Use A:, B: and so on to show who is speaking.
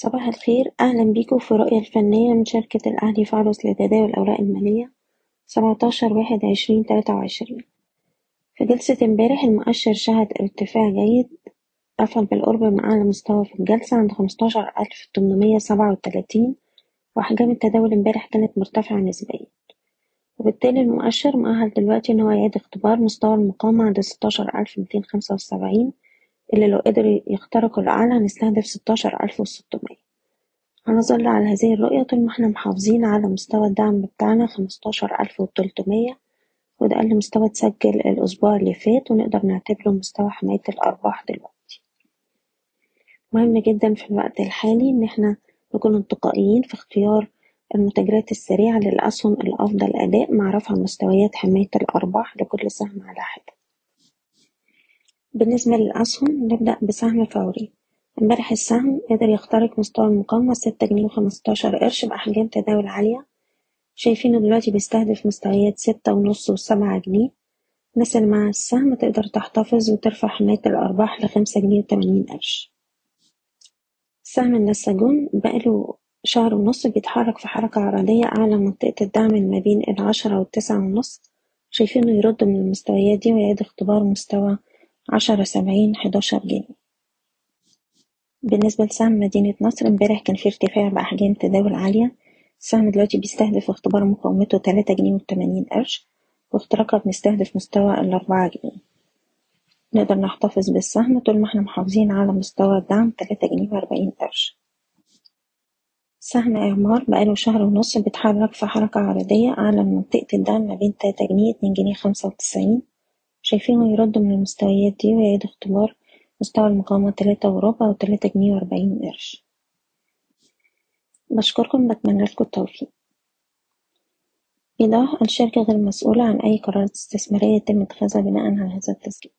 A: صباح الخير. أهلا بيكم في الرؤية الفنية من شركة الأهلي فارس لتداول الأوراق المالية سبعتاشر واحد عشرين تلاتة وعشرين. في جلسة امبارح المؤشر شهد ارتفاع جيد قفل بالقرب من أعلى مستوى في الجلسة عند خمستاشر ألف تمنمية سبعة وتلاتين وأحجام التداول امبارح كانت مرتفعة نسبيا. وبالتالي المؤشر مؤهل دلوقتي إن هو يعيد اختبار مستوى المقاومة عند ستاشر ألف ميتين خمسة وسبعين اللي لو قدر يخترق الأعلى هنستهدف ستاشر ألف وستمية. هنظل على هذه الرؤية طول ما إحنا محافظين على مستوى الدعم بتاعنا خمستاشر ألف وتلتمية وده أقل مستوى اتسجل الأسبوع اللي فات ونقدر نعتبره مستوى حماية الأرباح دلوقتي. مهم جدا في الوقت الحالي إن إحنا نكون انتقائيين في اختيار المتاجرات السريعة للأسهم الأفضل أداء مع رفع مستويات حماية الأرباح لكل سهم على حدة. بالنسبة للأسهم نبدأ بسهم فوري. امبارح السهم قدر يخترق مستوى المقاومة ستة جنيه وخمستاشر قرش بأحجام تداول عالية. شايفينه دلوقتي بيستهدف مستويات ستة ونص وسبعة جنيه. الناس معاها السهم تقدر تحتفظ وترفع حماية الأرباح لخمسة جنيه وتمانين قرش. سهم النساجون بقاله شهر ونص بيتحرك في حركة عرضية أعلى منطقة الدعم ما بين العشرة والتسعة ونص. شايفينه يرد من المستويات دي ويعيد اختبار مستوى عشرة سبعين حداشر جنيه. بالنسبة لسهم مدينة نصر امبارح كان في ارتفاع بأحجام تداول عالية. السهم دلوقتي بيستهدف اختبار مقاومته تلاتة جنيه وتمانين قرش واختراقها بنستهدف مستوى الأربعة جنيه. نقدر نحتفظ بالسهم طول ما إحنا محافظين على مستوى الدعم تلاتة جنيه وأربعين قرش. سهم إعمار بقاله شهر ونص بيتحرك في حركة عرضية أعلى من منطقة الدعم ما بين تلاتة جنيه اتنين جنيه خمسة وتسعين. شايفينه يرد من المستويات دي ويعيد اختبار مستوى المقاومة تلاتة وربع وتلاتة جنيه وأربعين قرش. بشكركم بتمنى لكم التوفيق. إيضاح الشركة غير مسؤولة عن أي قرارات استثمارية يتم اتخاذها بناء على هذا التسجيل.